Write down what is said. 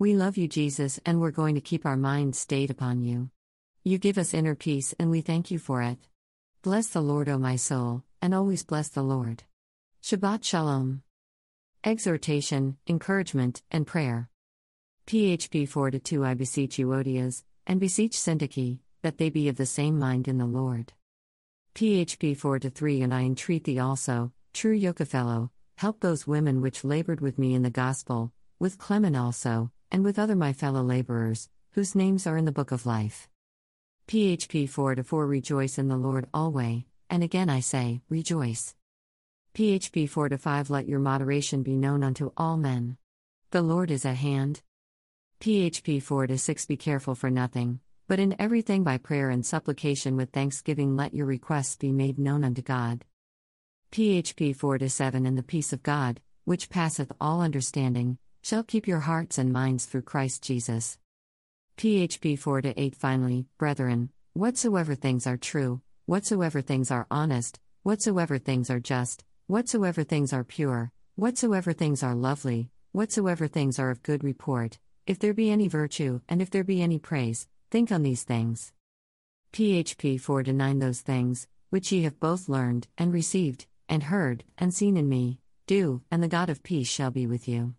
We love you, Jesus, and we're going to keep our minds stayed upon you. You give us inner peace, and we thank you for it. Bless the Lord, O my soul, and always bless the Lord. Shabbat Shalom. Exhortation, encouragement, and prayer. PHP 4 to 2 I beseech Euodias, and beseech Syntyche, that they be of the same mind in the Lord. PHP 4 to 3 And I entreat thee also, true yokefellow, help those women which labored with me in the gospel, with Clement also, and with other my fellow laborers, whose names are in the book of life. PHP 4 to 4 Rejoice in the Lord always, and again I say, rejoice. PHP 4 to 5 Let your moderation be known unto all men. The Lord is at hand. PHP 4 to 6 Be careful for nothing, but in everything by prayer and supplication with thanksgiving let your requests be made known unto God. PHP 4 to 7 And the peace of God, which passeth all understanding, shall keep your hearts and minds through Christ Jesus. PHP 4 to 8 Finally, brethren, whatsoever things are true, whatsoever things are honest, whatsoever things are just, whatsoever things are pure, whatsoever things are lovely, whatsoever things are of good report, if there be any virtue, and if there be any praise, think on these things. PHP 4 to 9 Those things, which ye have both learned, and received, and heard, and seen in me, do, and the God of peace shall be with you.